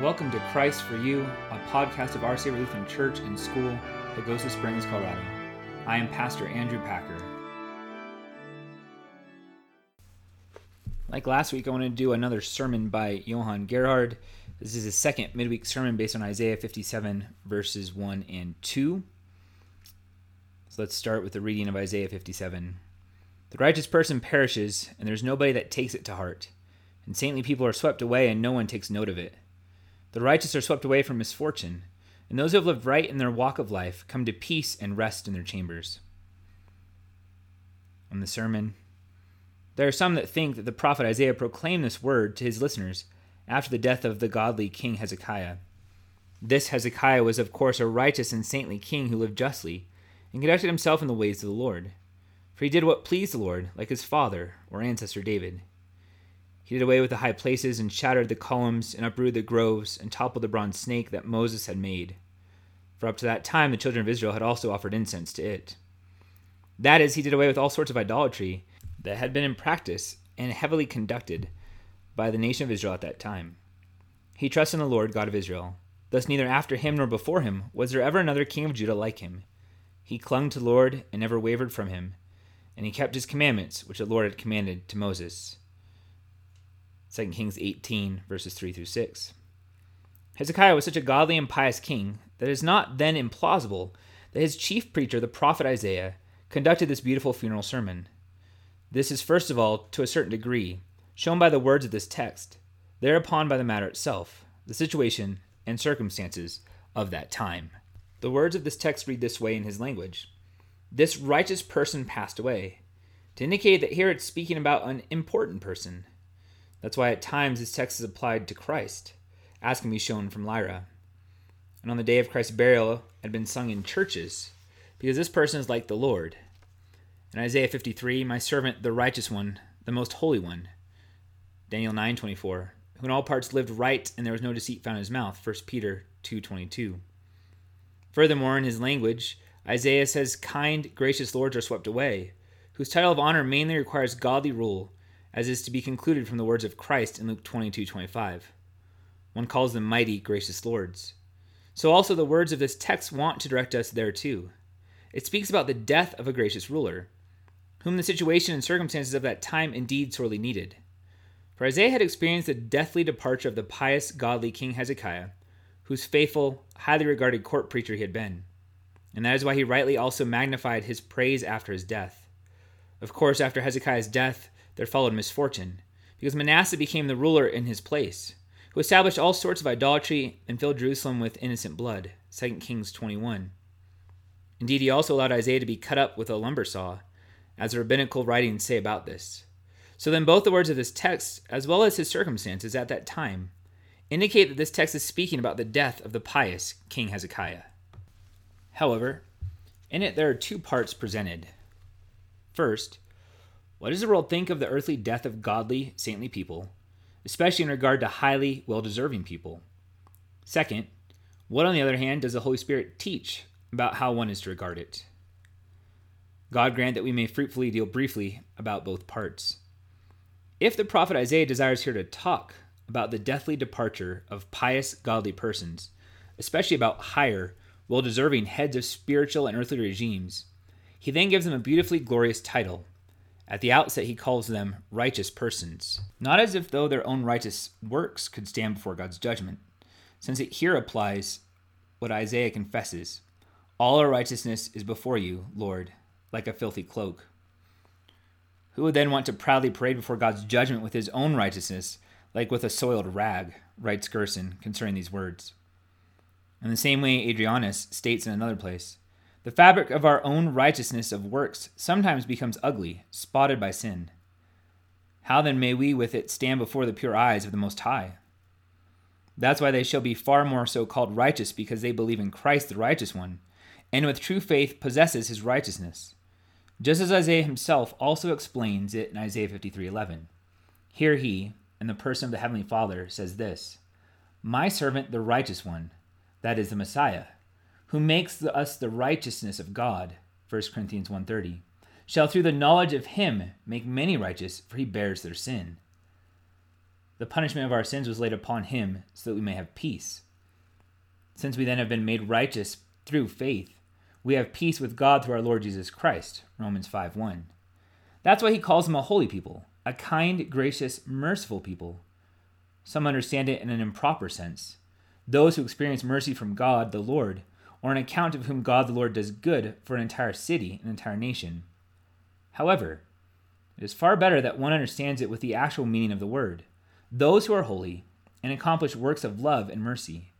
Welcome to Christ for You, a podcast of Savior Lutheran Church and School, Pagosa Springs, Colorado. I am Pastor Andrew Packer. Like last week, I want to do another sermon by Johann Gerhard. This is his second midweek sermon based on Isaiah 57, verses 1 and 2. So let's start with the reading of Isaiah 57. The righteous person perishes, and there's nobody that takes it to heart. And saintly people are swept away, and no one takes note of it. The righteous are swept away from misfortune, and those who have lived right in their walk of life come to peace and rest in their chambers. On the sermon, there are some that think that the prophet Isaiah proclaimed this word to his listeners after the death of the godly King Hezekiah. This Hezekiah was, of course, a righteous and saintly king who lived justly and conducted himself in the ways of the Lord. For he did what pleased the Lord, like his father or ancestor David. He did away with the high places and shattered the columns and uprooted the groves and toppled the bronze snake that Moses had made. For up to that time the children of Israel had also offered incense to it. That is, he did away with all sorts of idolatry that had been in practice and heavily conducted by the nation of Israel at that time. He trusted in the Lord God of Israel. Thus, neither after him nor before him was there ever another king of Judah like him. He clung to the Lord and never wavered from him, and he kept his commandments which the Lord had commanded to Moses. 2 Kings 18, verses 3 through 6. Hezekiah was such a godly and pious king that it is not then implausible that his chief preacher, the prophet Isaiah, conducted this beautiful funeral sermon. This is, first of all, to a certain degree, shown by the words of this text, thereupon by the matter itself, the situation and circumstances of that time. The words of this text read this way in his language This righteous person passed away, to indicate that here it's speaking about an important person, that's why at times this text is applied to Christ, as can be shown from Lyra. And on the day of Christ's burial had been sung in churches, because this person is like the Lord. In Isaiah 53, my servant, the righteous one, the most holy one. Daniel 9:24, who in all parts lived right and there was no deceit found in his mouth. 1 Peter 2:22. Furthermore, in his language, Isaiah says kind, gracious lords are swept away, whose title of honor mainly requires godly rule as is to be concluded from the words of Christ in Luke 22:25. One calls them mighty, gracious lords. So also the words of this text want to direct us there too. It speaks about the death of a gracious ruler, whom the situation and circumstances of that time indeed sorely needed. For Isaiah had experienced the deathly departure of the pious, godly King Hezekiah, whose faithful, highly regarded court preacher he had been. And that is why he rightly also magnified his praise after his death. Of course, after Hezekiah's death, there followed misfortune, because Manasseh became the ruler in his place, who established all sorts of idolatry and filled Jerusalem with innocent blood. 2 Kings 21. Indeed, he also allowed Isaiah to be cut up with a lumber saw, as the rabbinical writings say about this. So then, both the words of this text, as well as his circumstances at that time, indicate that this text is speaking about the death of the pious King Hezekiah. However, in it there are two parts presented. First, what does the world think of the earthly death of godly, saintly people, especially in regard to highly well deserving people? Second, what, on the other hand, does the Holy Spirit teach about how one is to regard it? God grant that we may fruitfully deal briefly about both parts. If the prophet Isaiah desires here to talk about the deathly departure of pious, godly persons, especially about higher, well deserving heads of spiritual and earthly regimes, he then gives them a beautifully glorious title at the outset, he calls them righteous persons, not as if though their own righteous works could stand before God's judgment, since it here applies what Isaiah confesses All our righteousness is before you, Lord, like a filthy cloak. Who would then want to proudly parade before God's judgment with his own righteousness, like with a soiled rag, writes Gerson concerning these words. In the same way, Adrianus states in another place the fabric of our own righteousness of works sometimes becomes ugly, spotted by sin. How then may we with it stand before the pure eyes of the Most High? That's why they shall be far more so called righteous, because they believe in Christ the righteous one, and with true faith possesses his righteousness. Just as Isaiah himself also explains it in Isaiah 53:11. Here he, in the person of the heavenly Father, says this: "My servant the righteous one, that is the Messiah, who makes us the righteousness of God, 1 Corinthians 1.30, shall through the knowledge of him make many righteous, for he bears their sin. The punishment of our sins was laid upon him so that we may have peace. Since we then have been made righteous through faith, we have peace with God through our Lord Jesus Christ. Romans 5 1. That's why he calls them a holy people, a kind, gracious, merciful people. Some understand it in an improper sense. Those who experience mercy from God, the Lord, or an account of whom God the Lord does good for an entire city, an entire nation. However, it is far better that one understands it with the actual meaning of the word those who are holy and accomplish works of love and mercy.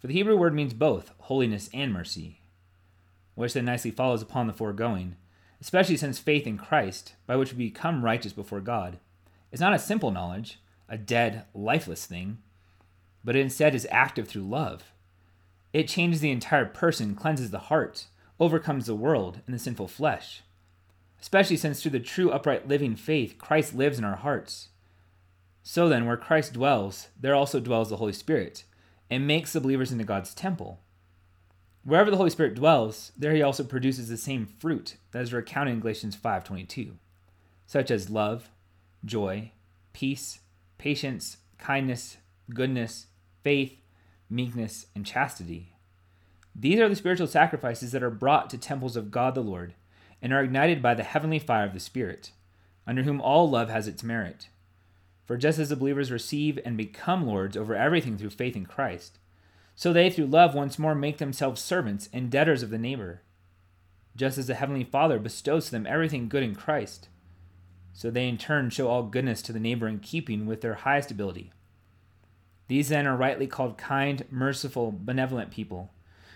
For the Hebrew word means both holiness and mercy, which then nicely follows upon the foregoing, especially since faith in Christ, by which we become righteous before God, is not a simple knowledge, a dead, lifeless thing, but instead is active through love. It changes the entire person, cleanses the heart, overcomes the world and the sinful flesh. Especially since through the true upright living faith, Christ lives in our hearts. So then, where Christ dwells, there also dwells the Holy Spirit, and makes the believers into God's temple. Wherever the Holy Spirit dwells, there he also produces the same fruit that is recounted in Galatians 5:22, such as love, joy, peace, patience, kindness, goodness, faith, meekness, and chastity. These are the spiritual sacrifices that are brought to temples of God the Lord and are ignited by the heavenly fire of the Spirit, under whom all love has its merit. For just as the believers receive and become lords over everything through faith in Christ, so they through love once more make themselves servants and debtors of the neighbor. Just as the Heavenly Father bestows to them everything good in Christ, so they in turn show all goodness to the neighbor in keeping with their highest ability. These then are rightly called kind, merciful, benevolent people,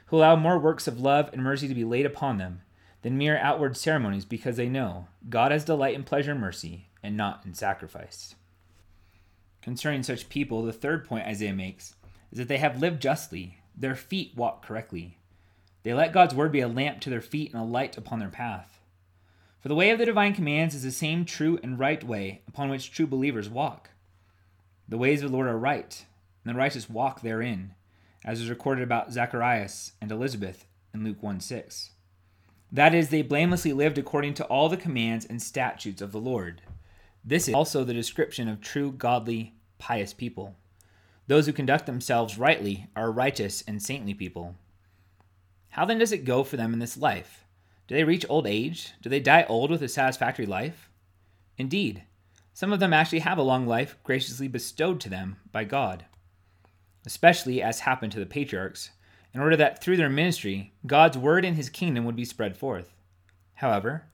who allow more works of love and mercy to be laid upon them than mere outward ceremonies because they know God has delight in pleasure and mercy and not in sacrifice. Concerning such people, the third point Isaiah makes is that they have lived justly, their feet walk correctly. They let God's word be a lamp to their feet and a light upon their path. For the way of the divine commands is the same true and right way upon which true believers walk. The ways of the Lord are right, and the righteous walk therein, as is recorded about Zacharias and Elizabeth in Luke 1 6. That is, they blamelessly lived according to all the commands and statutes of the Lord. This is also the description of true, godly, pious people. Those who conduct themselves rightly are righteous and saintly people. How then does it go for them in this life? Do they reach old age? Do they die old with a satisfactory life? Indeed, some of them actually have a long life graciously bestowed to them by God, especially as happened to the patriarchs, in order that through their ministry, God's word and his kingdom would be spread forth. However,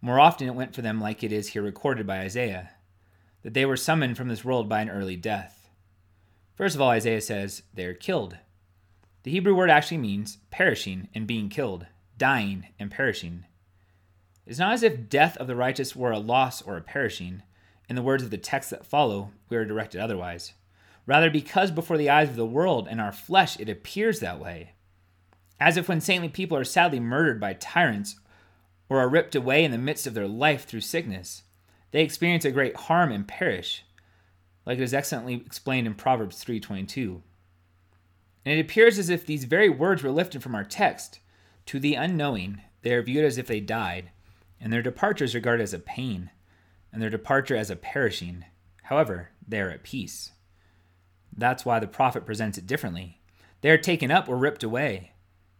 more often it went for them like it is here recorded by Isaiah that they were summoned from this world by an early death. First of all, Isaiah says they are killed. The Hebrew word actually means perishing and being killed, dying and perishing. It's not as if death of the righteous were a loss or a perishing. In the words of the text that follow, we are directed otherwise. Rather, because before the eyes of the world and our flesh it appears that way. As if when saintly people are sadly murdered by tyrants or are ripped away in the midst of their life through sickness, they experience a great harm and perish, like it is excellently explained in Proverbs 3:22. And it appears as if these very words were lifted from our text. To the unknowing, they are viewed as if they died, and their departure is regarded as a pain, and their departure as a perishing. However, they are at peace. That's why the prophet presents it differently. They are taken up or ripped away.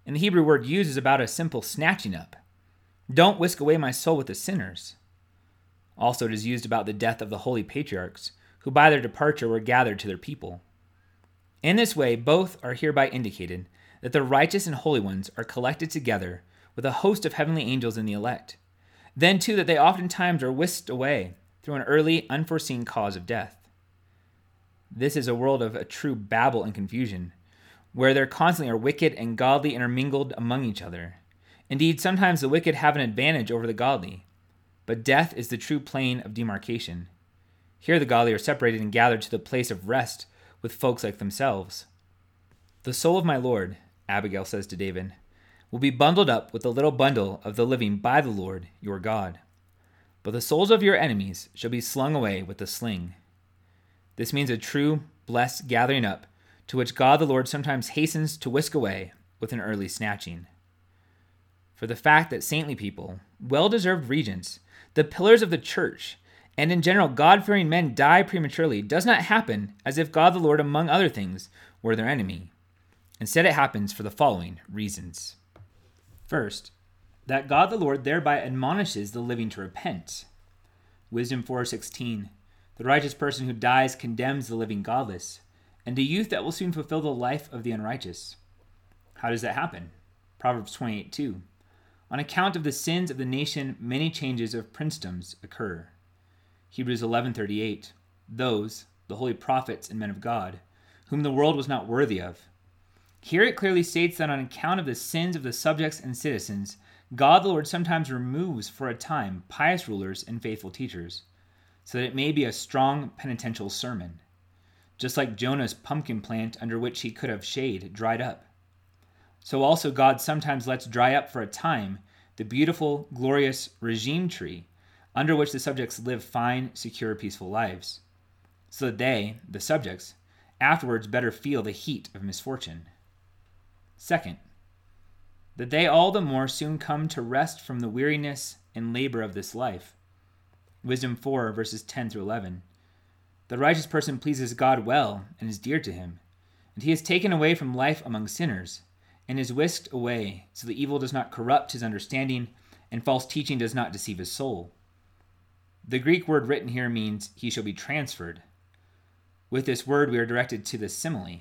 And the Hebrew word used is about a simple snatching up. Don't whisk away my soul with the sinners. Also, it is used about the death of the holy patriarchs, who by their departure were gathered to their people. In this way, both are hereby indicated that the righteous and holy ones are collected together with a host of heavenly angels in the elect. Then, too, that they oftentimes are whisked away through an early, unforeseen cause of death. This is a world of a true babel and confusion, where there constantly are wicked and godly intermingled among each other. Indeed, sometimes the wicked have an advantage over the godly, but death is the true plane of demarcation. Here the godly are separated and gathered to the place of rest with folks like themselves. The soul of my Lord, Abigail says to David, will be bundled up with the little bundle of the living by the Lord your God. But the souls of your enemies shall be slung away with the sling. This means a true, blessed gathering up, to which God the Lord sometimes hastens to whisk away with an early snatching. For the fact that saintly people, well deserved regents, the pillars of the church, and in general, God fearing men die prematurely does not happen as if God the Lord, among other things, were their enemy. Instead, it happens for the following reasons. First, that God the Lord thereby admonishes the living to repent. Wisdom 4:16 The righteous person who dies condemns the living godless, and a youth that will soon fulfill the life of the unrighteous. How does that happen? Proverbs 28:2 On account of the sins of the nation, many changes of princedoms occur. Hebrews 11:38 Those, the holy prophets and men of God, whom the world was not worthy of. Here it clearly states that on account of the sins of the subjects and citizens, God the Lord sometimes removes for a time pious rulers and faithful teachers, so that it may be a strong penitential sermon. Just like Jonah's pumpkin plant under which he could have shade dried up. So also God sometimes lets dry up for a time the beautiful, glorious regime tree under which the subjects live fine, secure, peaceful lives, so that they, the subjects, afterwards better feel the heat of misfortune. Second, that they all the more soon come to rest from the weariness and labor of this life. Wisdom 4, verses 10 through 11. The righteous person pleases God well and is dear to him, and he is taken away from life among sinners, and is whisked away, so that evil does not corrupt his understanding, and false teaching does not deceive his soul. The Greek word written here means he shall be transferred. With this word, we are directed to the simile.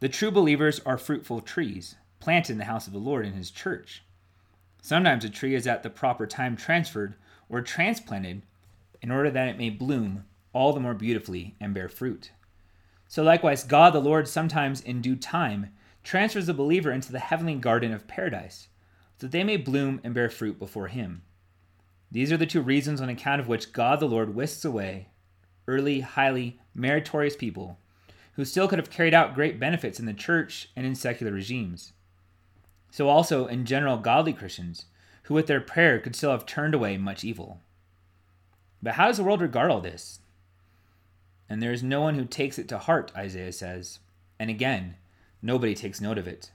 The true believers are fruitful trees, planted in the house of the Lord in his church. Sometimes a tree is at the proper time transferred or transplanted in order that it may bloom all the more beautifully and bear fruit. So likewise, God the Lord sometimes in due time transfers the believer into the heavenly garden of paradise, so that they may bloom and bear fruit before him. These are the two reasons on account of which God the Lord whisks away early, highly meritorious people who still could have carried out great benefits in the church and in secular regimes. So, also in general, godly Christians who with their prayer could still have turned away much evil. But how does the world regard all this? And there is no one who takes it to heart, Isaiah says. And again, nobody takes note of it.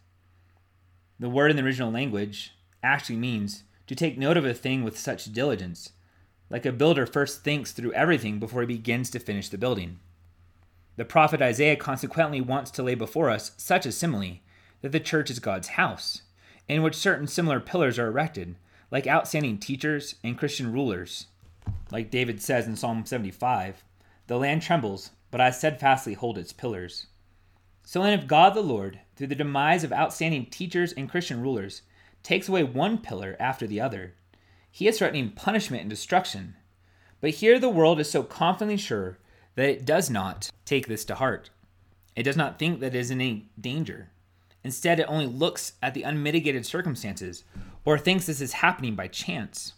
The word in the original language actually means to take note of a thing with such diligence, like a builder first thinks through everything before he begins to finish the building. The prophet Isaiah consequently wants to lay before us such a simile that the church is God's house, in which certain similar pillars are erected, like outstanding teachers and Christian rulers. Like David says in Psalm 75, the land trembles, but I steadfastly hold its pillars. So then, if God the Lord, through the demise of outstanding teachers and Christian rulers, takes away one pillar after the other. He is threatening punishment and destruction. But here the world is so confidently sure that it does not take this to heart. It does not think that it is in any danger. Instead, it only looks at the unmitigated circumstances or thinks this is happening by chance.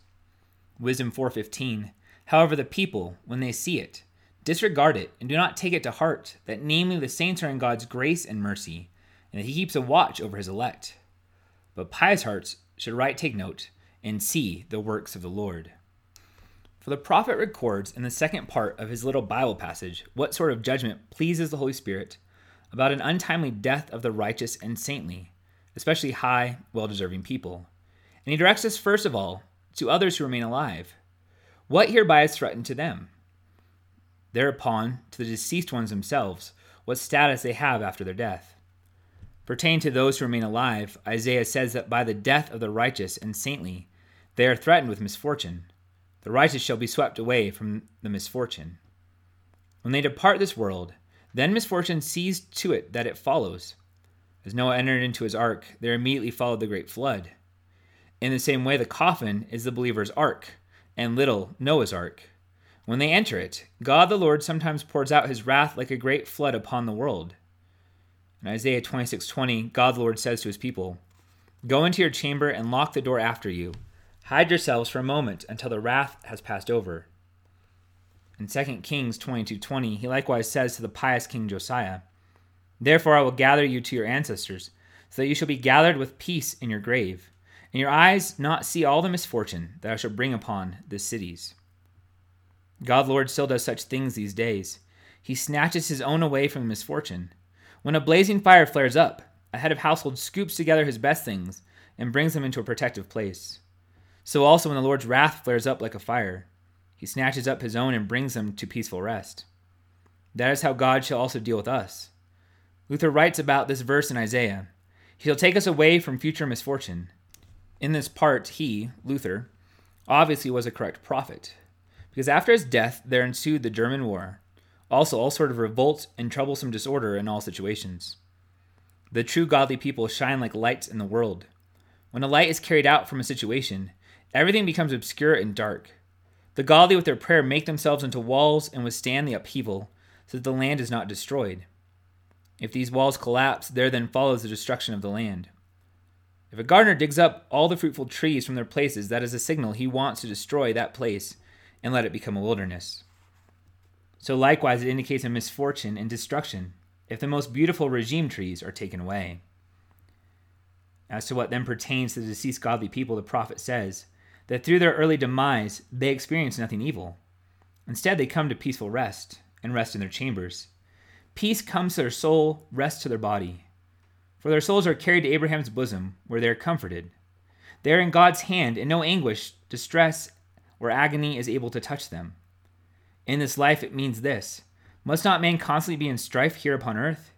Wisdom 4:15 However the people when they see it disregard it and do not take it to heart that namely the saints are in God's grace and mercy and that he keeps a watch over his elect but pious hearts should right take note and see the works of the Lord. For the prophet records in the second part of his little Bible passage what sort of judgment pleases the Holy Spirit about an untimely death of the righteous and saintly, especially high, well deserving people. And he directs us first of all to others who remain alive. What hereby is threatened to them? Thereupon, to the deceased ones themselves, what status they have after their death. Pertaining to those who remain alive, Isaiah says that by the death of the righteous and saintly, they are threatened with misfortune. The righteous shall be swept away from the misfortune. When they depart this world, then misfortune sees to it that it follows. As Noah entered into his ark, there immediately followed the great flood. In the same way, the coffin is the believer's ark, and little Noah's ark. When they enter it, God the Lord sometimes pours out his wrath like a great flood upon the world. In Isaiah 26:20, God the Lord says to his people, Go into your chamber and lock the door after you. Hide yourselves for a moment until the wrath has passed over. In 2 Kings 22:20, he likewise says to the pious king Josiah, Therefore I will gather you to your ancestors, so that you shall be gathered with peace in your grave, and your eyes not see all the misfortune that I shall bring upon the cities. God Lord still does such things these days. He snatches his own away from misfortune when a blazing fire flares up, a head of household scoops together his best things and brings them into a protective place. So also when the Lord's wrath flares up like a fire, He snatches up his own and brings them to peaceful rest. That is how God shall also deal with us. Luther writes about this verse in Isaiah He shall take us away from future misfortune. In this part, he, Luther, obviously was a correct prophet, because after his death there ensued the German War, also all sort of revolt and troublesome disorder in all situations. The true godly people shine like lights in the world. When a light is carried out from a situation, everything becomes obscure and dark. The godly with their prayer make themselves into walls and withstand the upheaval, so that the land is not destroyed. If these walls collapse, there then follows the destruction of the land. If a gardener digs up all the fruitful trees from their places, that is a signal he wants to destroy that place and let it become a wilderness. So likewise, it indicates a misfortune and destruction if the most beautiful regime trees are taken away. As to what then pertains to the deceased godly people, the prophet says that through their early demise they experience nothing evil. Instead, they come to peaceful rest and rest in their chambers. Peace comes to their soul, rest to their body. For their souls are carried to Abraham's bosom, where they are comforted. They are in God's hand, and no anguish, distress, or agony is able to touch them. In this life, it means this must not man constantly be in strife here upon earth?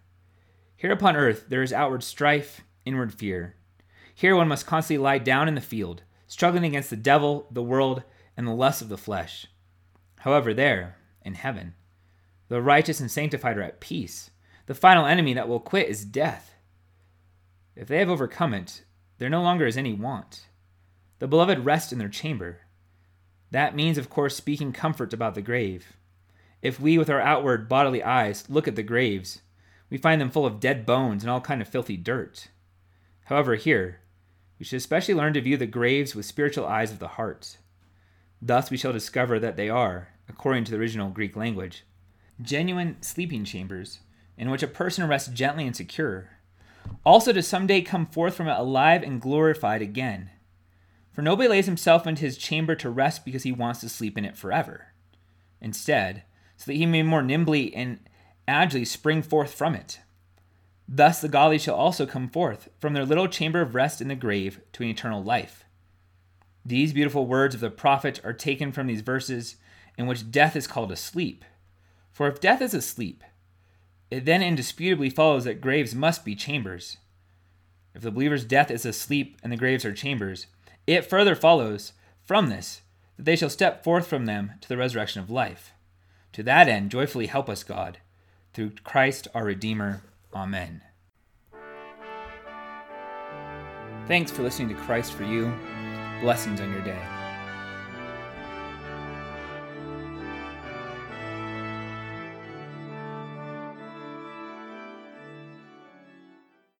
Here upon earth there is outward strife, inward fear. Here one must constantly lie down in the field, struggling against the devil, the world, and the lusts of the flesh. However, there, in heaven, the righteous and sanctified are at peace. The final enemy that will quit is death. If they have overcome it, there no longer is any want. The beloved rest in their chamber. That means, of course, speaking comfort about the grave. If we, with our outward bodily eyes, look at the graves, we find them full of dead bones and all kind of filthy dirt. However, here, we should especially learn to view the graves with spiritual eyes of the heart. Thus we shall discover that they are, according to the original Greek language, genuine sleeping chambers in which a person rests gently and secure, also to some day come forth from it alive and glorified again. For nobody lays himself into his chamber to rest because he wants to sleep in it forever. Instead, so that he may more nimbly and agilely spring forth from it. Thus the godly shall also come forth from their little chamber of rest in the grave to an eternal life. These beautiful words of the prophet are taken from these verses in which death is called asleep. For if death is asleep, it then indisputably follows that graves must be chambers. If the believer's death is asleep and the graves are chambers, it further follows from this that they shall step forth from them to the resurrection of life. To that end, joyfully help us, God, through Christ our Redeemer. Amen. Thanks for listening to Christ for You. Blessings on your day.